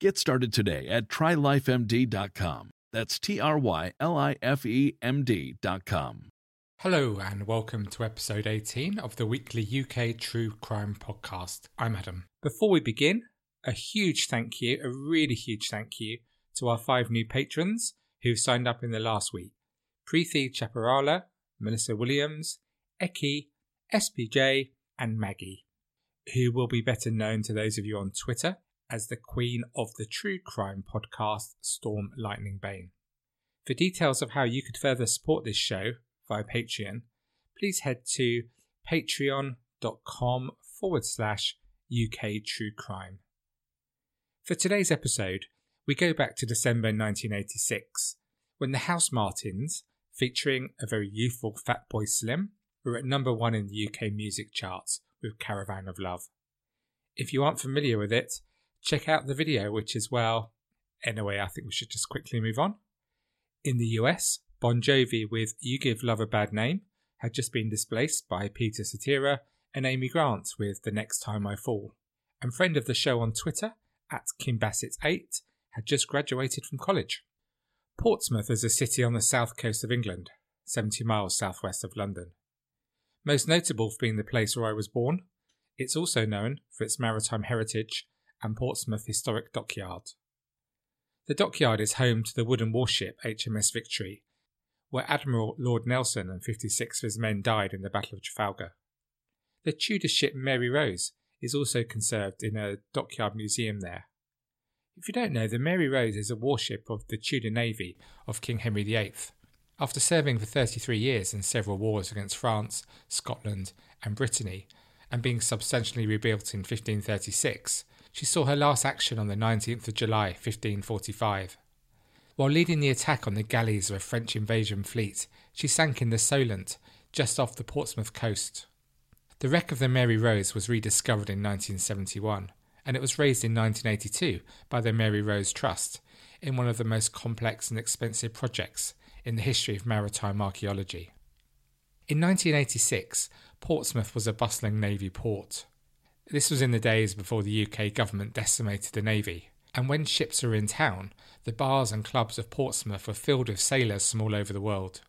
Get started today at trylifemd.com. That's T R Y L I F E M D.com. Hello, and welcome to episode 18 of the weekly UK True Crime podcast. I'm Adam. Before we begin, a huge thank you, a really huge thank you to our five new patrons who've signed up in the last week Preeti Chaparala, Melissa Williams, Eki, SPJ, and Maggie, who will be better known to those of you on Twitter as the queen of the true crime podcast, Storm Lightning Bane. For details of how you could further support this show via Patreon, please head to patreon.com forward slash UK True Crime. For today's episode, we go back to December 1986 when the Housemartins, featuring a very youthful Fatboy Slim, were at number one in the UK music charts with Caravan of Love. If you aren't familiar with it, check out the video, which is, well, anyway, I think we should just quickly move on. In the US, Bon Jovi with You Give Love a Bad Name had just been displaced by Peter Cetera and Amy Grant with The Next Time I Fall. And friend of the show on Twitter, at Kim Bassett8, had just graduated from college. Portsmouth is a city on the south coast of England, 70 miles southwest of London. Most notable for being the place where I was born, it's also known for its maritime heritage and Portsmouth Historic Dockyard. The dockyard is home to the wooden warship HMS Victory, where Admiral Lord Nelson and 56 of his men died in the Battle of Trafalgar. The Tudor ship Mary Rose is also conserved in a dockyard museum there. If you don't know, the Mary Rose is a warship of the Tudor Navy of King Henry VIII. After serving for 33 years in several wars against France, Scotland, and Brittany, and being substantially rebuilt in 1536, she saw her last action on the 19th of July 1545. While leading the attack on the galleys of a French invasion fleet, she sank in the Solent, just off the Portsmouth coast. The wreck of the Mary Rose was rediscovered in 1971, and it was raised in 1982 by the Mary Rose Trust in one of the most complex and expensive projects in the history of maritime archaeology. In 1986, Portsmouth was a bustling navy port. This was in the days before the UK government decimated the Navy, and when ships were in town, the bars and clubs of Portsmouth were filled with sailors from all over the world.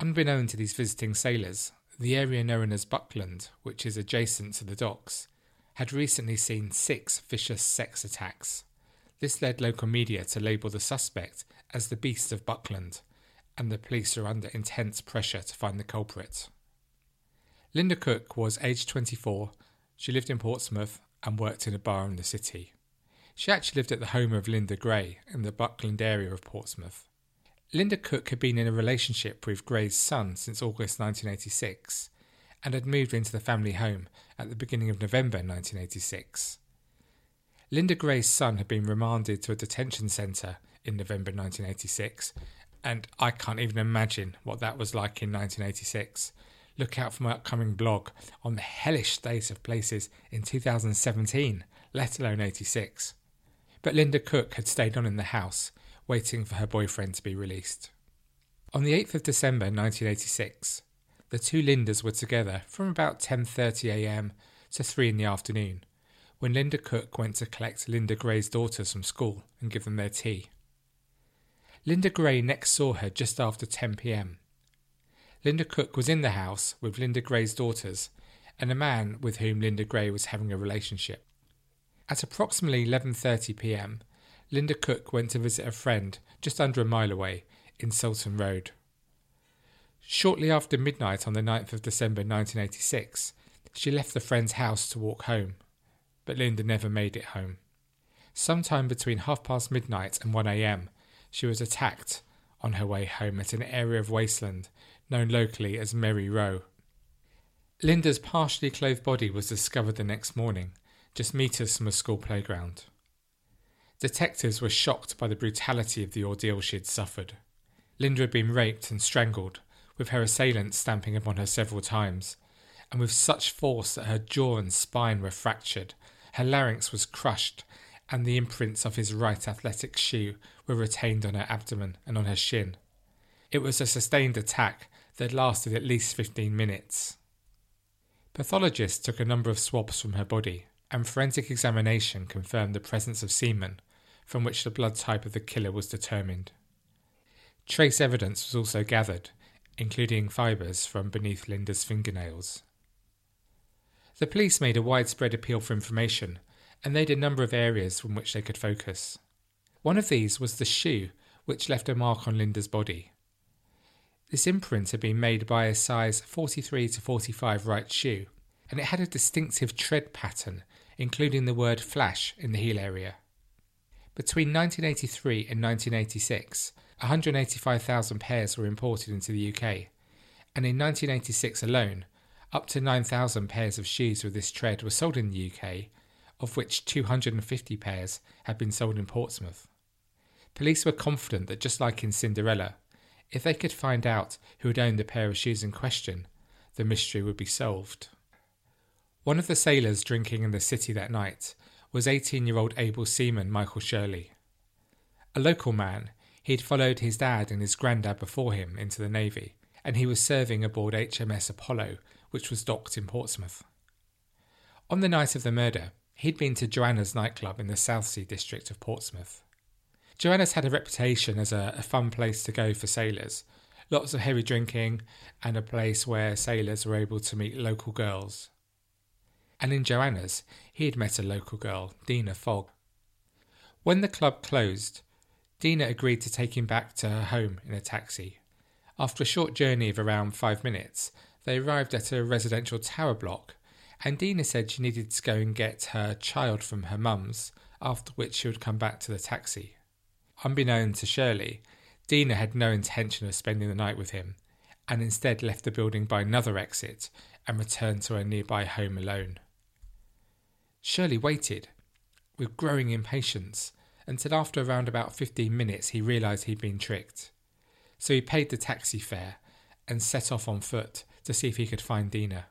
Unbeknown to these visiting sailors, the area known as Buckland, which is adjacent to the docks, had recently seen six vicious sex attacks. This led local media to label the suspect as the Beast of Buckland, and the police are under intense pressure to find the culprit. Linda Cook was aged 24 she lived in Portsmouth and worked in a bar in the city. She actually lived at the home of Linda Gray in the Buckland area of Portsmouth. Linda Cook had been in a relationship with Gray's son since August 1986 and had moved into the family home at the beginning of November 1986. Linda Gray's son had been remanded to a detention centre in November 1986, and I can't even imagine what that was like in 1986 look out for my upcoming blog on the hellish state of places in 2017, let alone 86. But Linda Cook had stayed on in the house, waiting for her boyfriend to be released. On the 8th of December 1986, the two Lindas were together from about 10.30am to 3 in the afternoon, when Linda Cook went to collect Linda Gray's daughters from school and give them their tea. Linda Gray next saw her just after 10pm Linda Cook was in the house with Linda Gray's daughters and a man with whom Linda Gray was having a relationship. At approximately 11:30 p.m., Linda Cook went to visit a friend just under a mile away in Sultan Road. Shortly after midnight on the 9th of December 1986, she left the friend's house to walk home, but Linda never made it home. Sometime between half past midnight and 1 am, she was attacked on her way home at an area of wasteland known locally as Merry Row. Linda's partially clothed body was discovered the next morning, just metres from a school playground. Detectives were shocked by the brutality of the ordeal she had suffered. Linda had been raped and strangled, with her assailant stamping upon her several times, and with such force that her jaw and spine were fractured, her larynx was crushed, and the imprints of his right athletic shoe were retained on her abdomen and on her shin. It was a sustained attack that lasted at least 15 minutes. Pathologists took a number of swabs from her body, and forensic examination confirmed the presence of semen, from which the blood type of the killer was determined. Trace evidence was also gathered, including fibres from beneath Linda's fingernails. The police made a widespread appeal for information, and they had a number of areas from which they could focus. One of these was the shoe, which left a mark on Linda's body. This imprint had been made by a size 43 to 45 right shoe, and it had a distinctive tread pattern, including the word flash in the heel area. Between 1983 and 1986, 185,000 pairs were imported into the UK, and in 1986 alone, up to 9,000 pairs of shoes with this tread were sold in the UK, of which 250 pairs had been sold in Portsmouth. Police were confident that just like in Cinderella, if they could find out who had owned the pair of shoes in question, the mystery would be solved. One of the sailors drinking in the city that night was 18 year old able seaman Michael Shirley. A local man, he had followed his dad and his granddad before him into the Navy, and he was serving aboard HMS Apollo which was docked in Portsmouth. On the night of the murder, he'd been to Joanna's nightclub in the Southsea district of Portsmouth. Joanna's had a reputation as a, a fun place to go for sailors, lots of heavy drinking, and a place where sailors were able to meet local girls. And in Joanna's, he had met a local girl, Dina Fogg. When the club closed, Dina agreed to take him back to her home in a taxi. After a short journey of around five minutes, they arrived at a residential tower block, and Dina said she needed to go and get her child from her mum's, after which she would come back to the taxi. Unbeknown to Shirley, Dina had no intention of spending the night with him, and instead left the building by another exit and returned to her nearby home alone. Shirley waited, with growing impatience, until after around about fifteen minutes he realised he'd been tricked. So he paid the taxi fare and set off on foot to see if he could find Dina.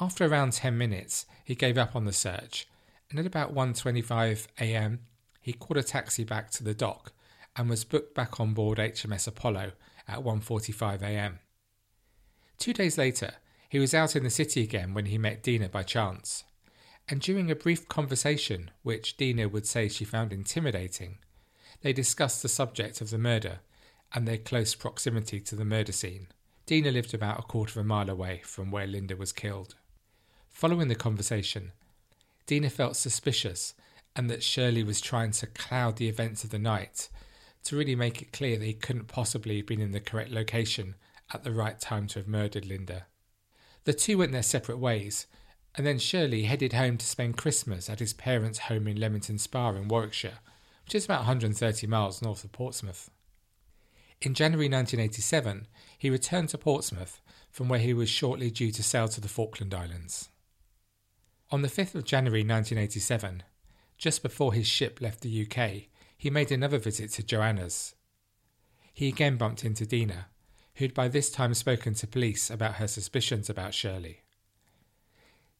After around 10 minutes, he gave up on the search, and at about 1:25 a.m., he called a taxi back to the dock and was booked back on board HMS Apollo at 1:45 a.m. 2 days later, he was out in the city again when he met Dina by chance. And during a brief conversation, which Dina would say she found intimidating, they discussed the subject of the murder and their close proximity to the murder scene. Dina lived about a quarter of a mile away from where Linda was killed. Following the conversation, Dina felt suspicious and that Shirley was trying to cloud the events of the night to really make it clear that he couldn't possibly have been in the correct location at the right time to have murdered Linda. The two went their separate ways, and then Shirley headed home to spend Christmas at his parents' home in Leamington Spa in Warwickshire, which is about 130 miles north of Portsmouth. In January 1987, he returned to Portsmouth, from where he was shortly due to sail to the Falkland Islands. On the 5th of January 1987, just before his ship left the UK, he made another visit to Joanna's. He again bumped into Dina, who'd by this time spoken to police about her suspicions about Shirley.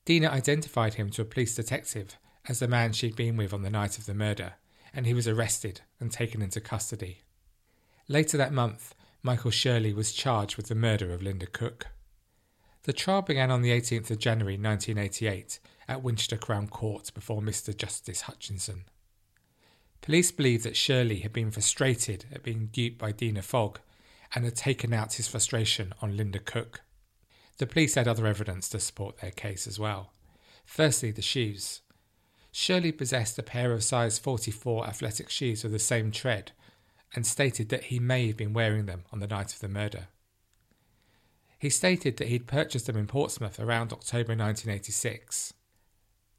Dina identified him to a police detective as the man she'd been with on the night of the murder, and he was arrested and taken into custody. Later that month, Michael Shirley was charged with the murder of Linda Cook. The trial began on the 18th of January 1988 at Winchester Crown Court before Mr. Justice Hutchinson. Police believe that Shirley had been frustrated at being duped by Dina Fogg and had taken out his frustration on Linda Cook. The police had other evidence to support their case as well. Firstly, the shoes. Shirley possessed a pair of size 44 athletic shoes with the same tread and stated that he may have been wearing them on the night of the murder. He stated that he'd purchased them in Portsmouth around October 1986.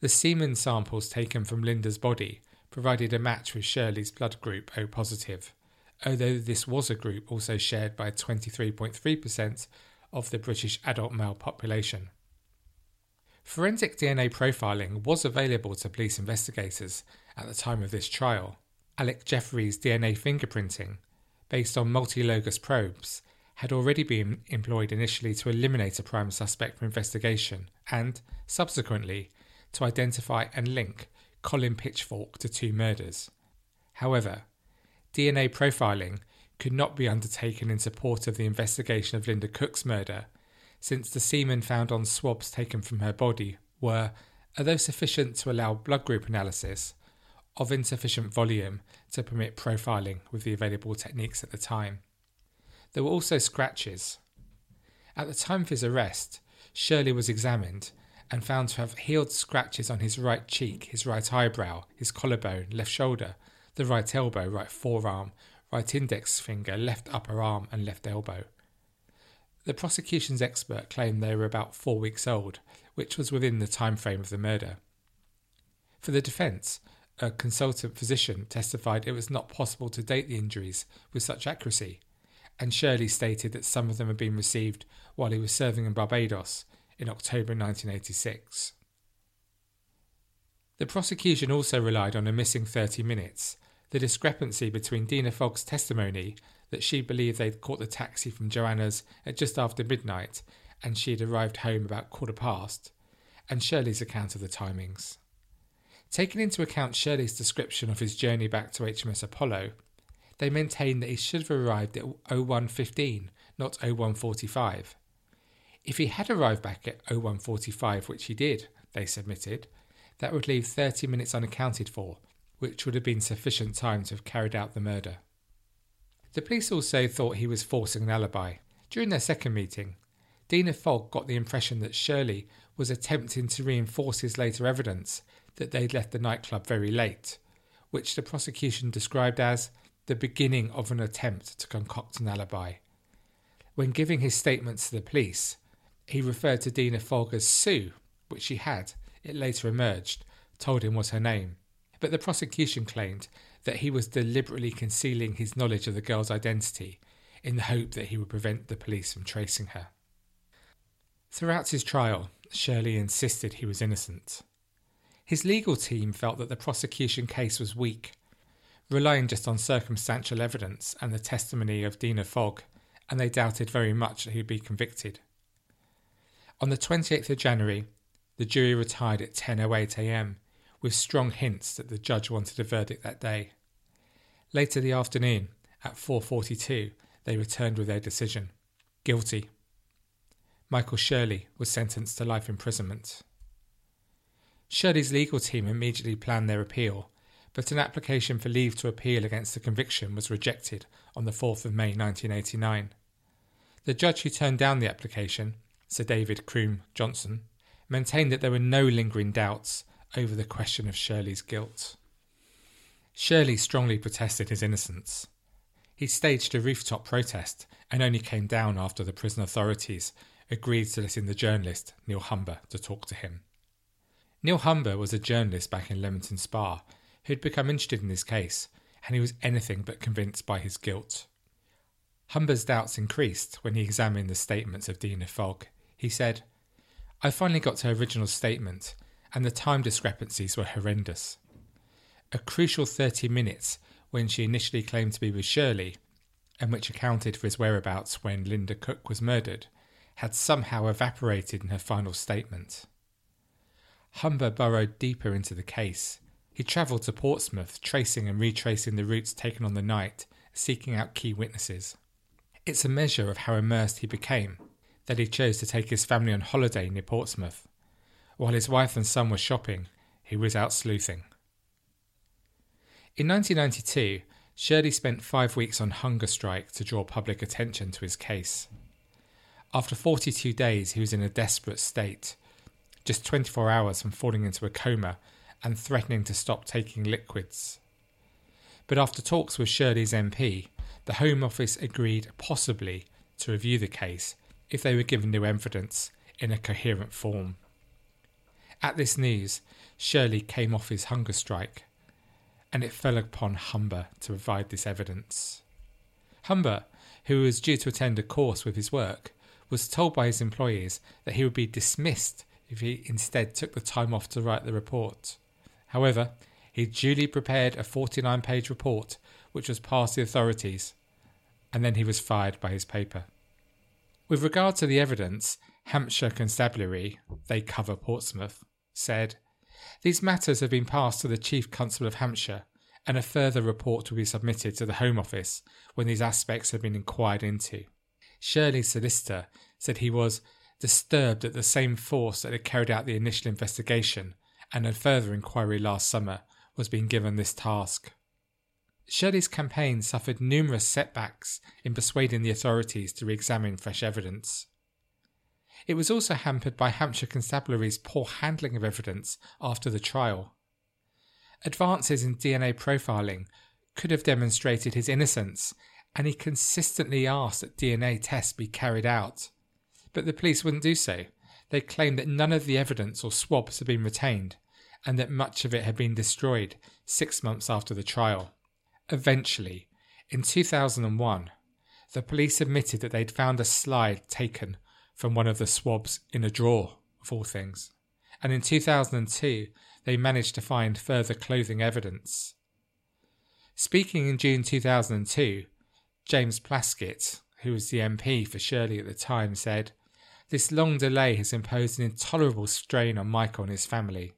The semen samples taken from Linda's body provided a match with Shirley's blood group O positive, although this was a group also shared by 23.3% of the British adult male population. Forensic DNA profiling was available to police investigators at the time of this trial. Alec Jeffreys' DNA fingerprinting, based on multilocus probes, had already been employed initially to eliminate a prime suspect for investigation and, subsequently, to identify and link Colin Pitchfork to two murders. However, DNA profiling could not be undertaken in support of the investigation of Linda Cook's murder, since the semen found on swabs taken from her body were, although sufficient to allow blood group analysis, of insufficient volume to permit profiling with the available techniques at the time. There were also scratches. At the time of his arrest, Shirley was examined and found to have healed scratches on his right cheek, his right eyebrow, his collarbone, left shoulder, the right elbow, right forearm, right index finger, left upper arm, and left elbow. The prosecution's expert claimed they were about four weeks old, which was within the time frame of the murder. For the defence, a consultant physician testified it was not possible to date the injuries with such accuracy, and Shirley stated that some of them had been received while he was serving in Barbados in October 1986. The prosecution also relied on a missing 30 minutes, the discrepancy between Dina Fogg's testimony that she believed they'd caught the taxi from Joanna's at just after midnight and she'd arrived home about quarter past, and Shirley's account of the timings. Taking into account Shirley's description of his journey back to HMS Apollo, they maintained that he should have arrived at 0115, not 0145. If he had arrived back at 0145, which he did, they submitted, that would leave 30 minutes unaccounted for, which would have been sufficient time to have carried out the murder. The police also thought he was forcing an alibi. During their second meeting, Dina Fogg got the impression that Shirley was attempting to reinforce his later evidence that they'd left the nightclub very late, which the prosecution described as the beginning of an attempt to concoct an alibi. When giving his statements to the police, he referred to Dina Fogg as Sue, which she had, it later emerged, told him was her name. But the prosecution claimed that he was deliberately concealing his knowledge of the girl's identity in the hope that he would prevent the police from tracing her. Throughout his trial, Shirley insisted he was innocent. His legal team felt that the prosecution case was weak, relying just on circumstantial evidence and the testimony of Dina Fogg, and they doubted very much that he'd be convicted. On the 28th of January, the jury retired at 10.08am with strong hints that the judge wanted a verdict that day. Later the afternoon, at 4:42, they returned with their decision: guilty. Michael Shirley was sentenced to life imprisonment. Shirley's legal team immediately planned their appeal, but an application for leave to appeal against the conviction was rejected on the 4th of May 1989. The judge who turned down the application, Sir David Croom Johnson, maintained that there were no lingering doubts over the question of Shirley's guilt. Shirley strongly protested his innocence. He staged a rooftop protest and only came down after the prison authorities agreed to let in the journalist Neil Humber to talk to him. Neil Humber was a journalist back in Leamington Spa who had become interested in this case, and he was anything but convinced by his guilt. Humber's doubts increased when he examined the statements of Dina Fogg. He said, I finally got to her original statement, and the time discrepancies were horrendous. A crucial 30 minutes when she initially claimed to be with Shirley, and which accounted for his whereabouts when Linda Cook was murdered, had somehow evaporated in her final statement. Humber burrowed deeper into the case. He travelled to Portsmouth, tracing and retracing the routes taken on the night, seeking out key witnesses. It's a measure of how immersed he became that he chose to take his family on holiday near Portsmouth. While his wife and son were shopping, he was out sleuthing. In 1992, Shirley spent five weeks on hunger strike to draw public attention to his case. After 42 days, he was in a desperate state, just 24 hours from falling into a coma and threatening to stop taking liquids. But after talks with Shirley's MP, the Home Office agreed possibly to review the case if they were given new evidence in a coherent form. At this news, Shirley came off his hunger strike, and it fell upon Humber to provide this evidence. Humber, who was due to attend a course with his work, was told by his employees that he would be dismissed if he instead took the time off to write the report. However, he duly prepared a 49 page report which was passed the authorities, and then he was fired by his paper. With regard to the evidence, Hampshire Constabulary, they cover Portsmouth, said, These matters have been passed to the Chief Constable of Hampshire, and a further report will be submitted to the Home Office when these aspects have been inquired into. Shirley's solicitor said he was disturbed at the same force that had carried out the initial investigation and a further inquiry last summer was being given this task. Shirley's campaign suffered numerous setbacks in persuading the authorities to re examine fresh evidence. It was also hampered by Hampshire Constabulary's poor handling of evidence after the trial. Advances in DNA profiling could have demonstrated his innocence, and he consistently asked that DNA tests be carried out. But the police wouldn't do so. They claimed that none of the evidence or swabs had been retained, and that much of it had been destroyed six months after the trial. Eventually, in 2001, the police admitted that they'd found a slide taken from one of the swabs in a drawer, of all things. And in 2002, they managed to find further clothing evidence. Speaking in June 2002, James Plaskitt, who was the MP for Shirley at the time, said, This long delay has imposed an intolerable strain on Michael and his family.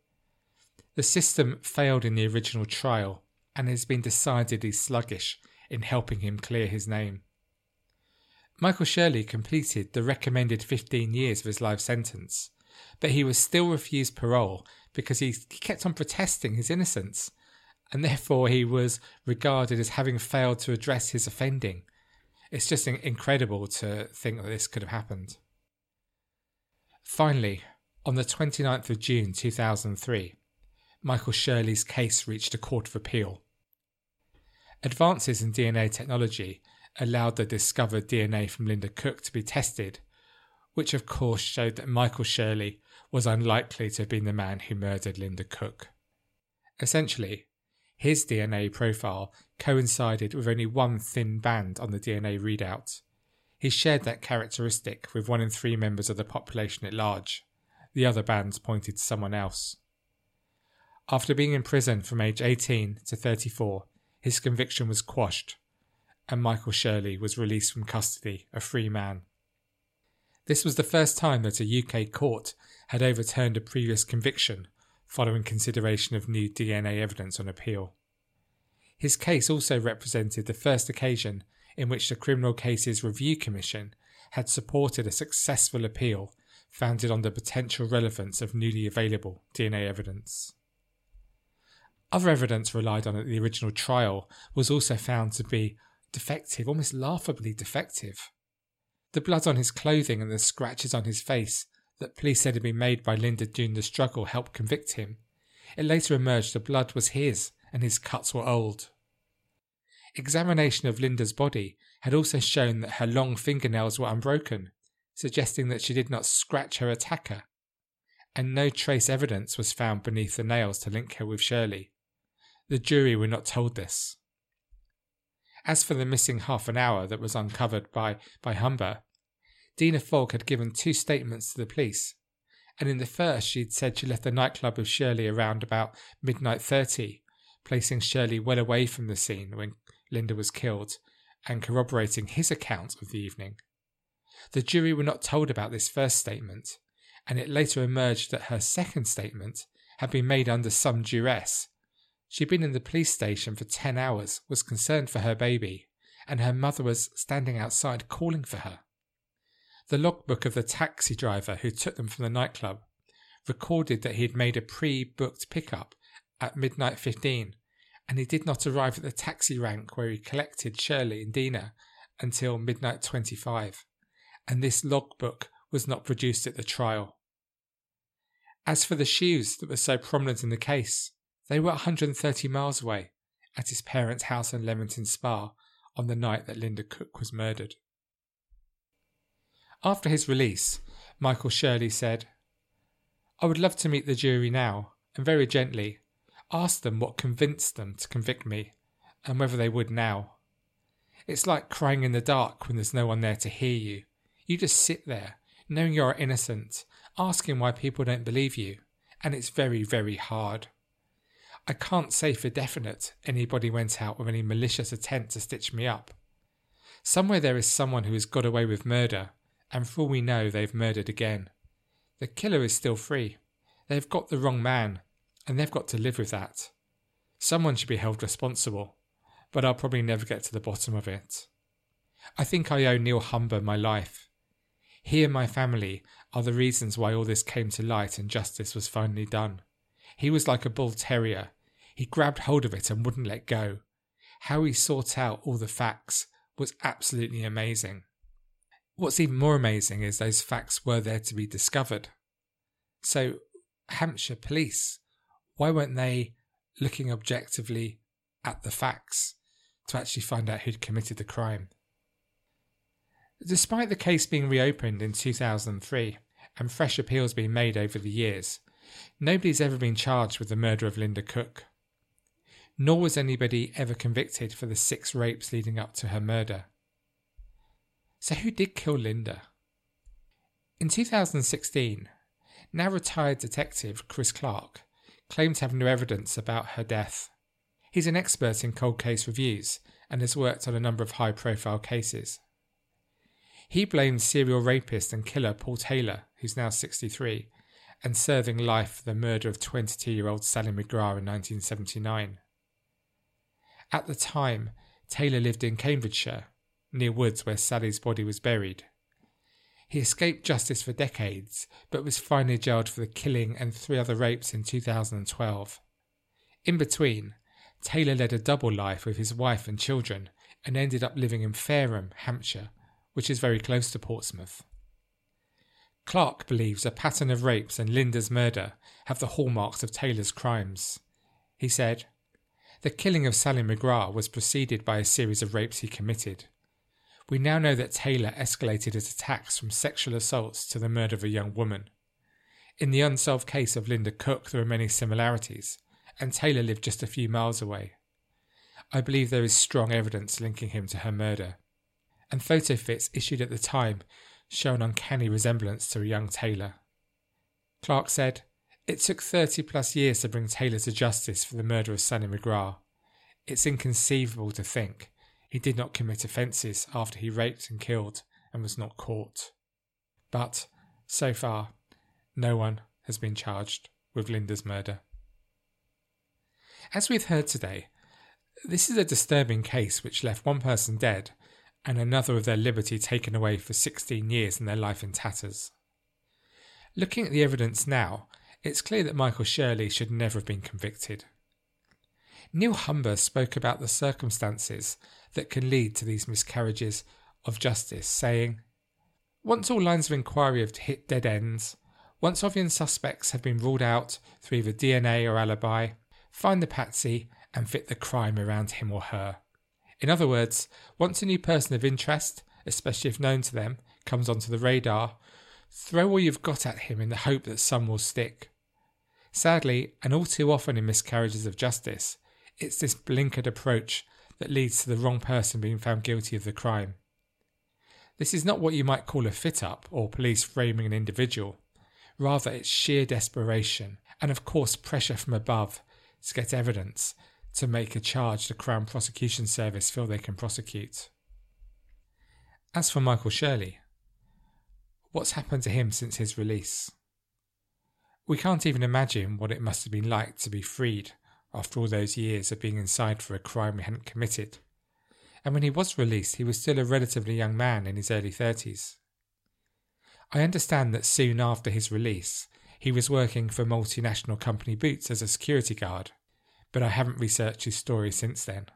The system failed in the original trial and has been decidedly sluggish in helping him clear his name. Michael Shirley completed the recommended 15 years of his life sentence, but he was still refused parole because he kept on protesting his innocence, and therefore he was regarded as having failed to address his offending. It's just incredible to think that this could have happened. Finally, on the 29th of June 2003, Michael Shirley's case reached a court of appeal. Advances in DNA technology allowed the discovered DNA from Linda Cook to be tested, which of course showed that Michael Shirley was unlikely to have been the man who murdered Linda Cook. Essentially, his DNA profile coincided with only one thin band on the DNA readout. He shared that characteristic with one in three members of the population at large. The other bands pointed to someone else. After being in prison from age 18 to 34, his conviction was quashed, and Michael Shirley was released from custody, a free man. This was the first time that a UK court had overturned a previous conviction following consideration of new DNA evidence on appeal. His case also represented the first occasion in which the Criminal Cases Review Commission had supported a successful appeal founded on the potential relevance of newly available DNA evidence. Other evidence relied on at the original trial was also found to be defective, almost laughably defective. The blood on his clothing and the scratches on his face that police said had been made by Linda during the struggle helped convict him. It later emerged the blood was his and his cuts were old. Examination of Linda's body had also shown that her long fingernails were unbroken, suggesting that she did not scratch her attacker, and no trace evidence was found beneath the nails to link her with Shirley. The jury were not told this. As for the missing half an hour that was uncovered by, by Humber, Dina Fogg had given two statements to the police, and in the first she had said she left the nightclub with Shirley around about midnight thirty, placing Shirley well away from the scene when Linda was killed, and corroborating his account of the evening. The jury were not told about this first statement, and it later emerged that her second statement had been made under some duress She'd been in the police station for 10 hours, was concerned for her baby, and her mother was standing outside calling for her. The logbook of the taxi driver who took them from the nightclub recorded that he had made a pre booked pickup at midnight 15 and he did not arrive at the taxi rank where he collected Shirley and Dina until midnight 25, and this logbook was not produced at the trial. As for the shoes that were so prominent in the case, they were 130 miles away, at his parents' house in Leamington Spa, on the night that Linda Cook was murdered. After his release, Michael Shirley said, I would love to meet the jury now and very gently ask them what convinced them to convict me and whether they would now. It's like crying in the dark when there's no one there to hear you. You just sit there, knowing you're innocent, asking why people don't believe you, and it's very, very hard. I can't say for definite anybody went out with any malicious intent to stitch me up. Somewhere there is someone who has got away with murder, and for all we know, they've murdered again. The killer is still free. They've got the wrong man, and they've got to live with that. Someone should be held responsible, but I'll probably never get to the bottom of it. I think I owe Neil Humber my life. He and my family are the reasons why all this came to light and justice was finally done. He was like a bull terrier. He grabbed hold of it and wouldn't let go. How he sought out all the facts was absolutely amazing. What's even more amazing is those facts were there to be discovered. So, Hampshire police, why weren't they looking objectively at the facts to actually find out who'd committed the crime? Despite the case being reopened in 2003 and fresh appeals being made over the years, nobody's ever been charged with the murder of Linda Cook. Nor was anybody ever convicted for the six rapes leading up to her murder. So, who did kill Linda? In 2016, now retired detective Chris Clark claimed to have no evidence about her death. He's an expert in cold case reviews and has worked on a number of high profile cases. He blamed serial rapist and killer Paul Taylor, who's now 63, and serving life for the murder of 22 year old Sally McGrath in 1979. At the time, Taylor lived in Cambridgeshire, near woods where Sally's body was buried. He escaped justice for decades, but was finally jailed for the killing and three other rapes in 2012. In between, Taylor led a double life with his wife and children and ended up living in Fareham, Hampshire, which is very close to Portsmouth. Clark believes a pattern of rapes and Linda's murder have the hallmarks of Taylor's crimes. He said, The killing of Sally McGrath was preceded by a series of rapes he committed. We now know that Taylor escalated his attacks from sexual assaults to the murder of a young woman. In the unsolved case of Linda Cook, there are many similarities, and Taylor lived just a few miles away. I believe there is strong evidence linking him to her murder and photo fits issued at the time show an uncanny resemblance to a young Taylor. Clark said, It took 30 plus years to bring Taylor to justice for the murder of Sally McGrath. It's inconceivable to think he did not commit offences after he raped and killed and was not caught. But, so far, no one has been charged with Linda's murder. As we've heard today, this is a disturbing case which left one person dead and another of their liberty taken away for 16 years and their life in tatters. Looking at the evidence now, it's clear that Michael Shirley should never have been convicted. Neil Humber spoke about the circumstances that can lead to these miscarriages of justice, saying, Once all lines of inquiry have hit dead ends, once obvious suspects have been ruled out through either DNA or alibi, find the patsy and fit the crime around him or her. In other words, once a new person of interest, especially if known to them, comes onto the radar, throw all you've got at him in the hope that some will stick. Sadly, and all too often in miscarriages of justice, it's this blinkered approach that leads to the wrong person being found guilty of the crime. This is not what you might call a fit up or police framing an individual. Rather, it's sheer desperation and, of course, pressure from above to get evidence to make a charge the Crown Prosecution Service feel they can prosecute. As for Michael Shirley, what's happened to him since his release? We can't even imagine what it must have been like to be freed after all those years of being inside for a crime he hadn't committed. And when he was released, he was still a relatively young man in his early 30s. I understand that soon after his release, he was working for multinational company Boots as a security guard but I haven't researched his story since then.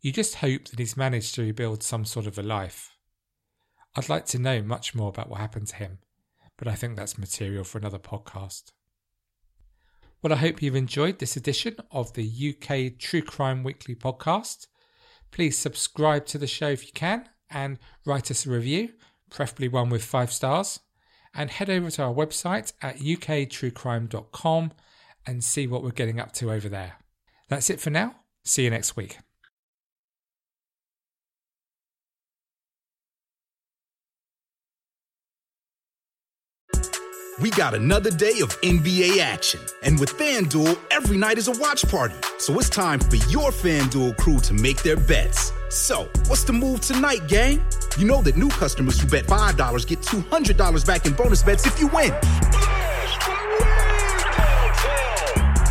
You just hope that he's managed to rebuild some sort of a life. I'd like to know much more about what happened to him, but I think that's material for another podcast. Well, I hope you've enjoyed this edition of the UK True Crime Weekly podcast. Please subscribe to the show if you can and write us a review. preferably one with five stars, and head over to our website at uktruecrime.com and see what we're getting up to over there. That's it for now. See you next week. We got another day of NBA action. And with FanDuel, every night is a watch party. So it's time for your FanDuel crew to make their bets. So, what's the move tonight, gang? You know that new customers who bet $5 get $200 back in bonus bets if you win.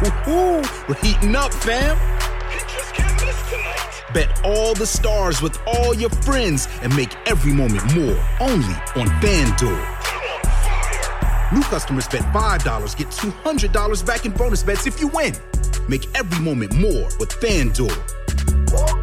Woo-hoo, we're heating up, fam. Bet all the stars with all your friends and make every moment more only on FanDuel. New customers bet $5 get $200 back in bonus bets if you win. Make every moment more with FanDuel.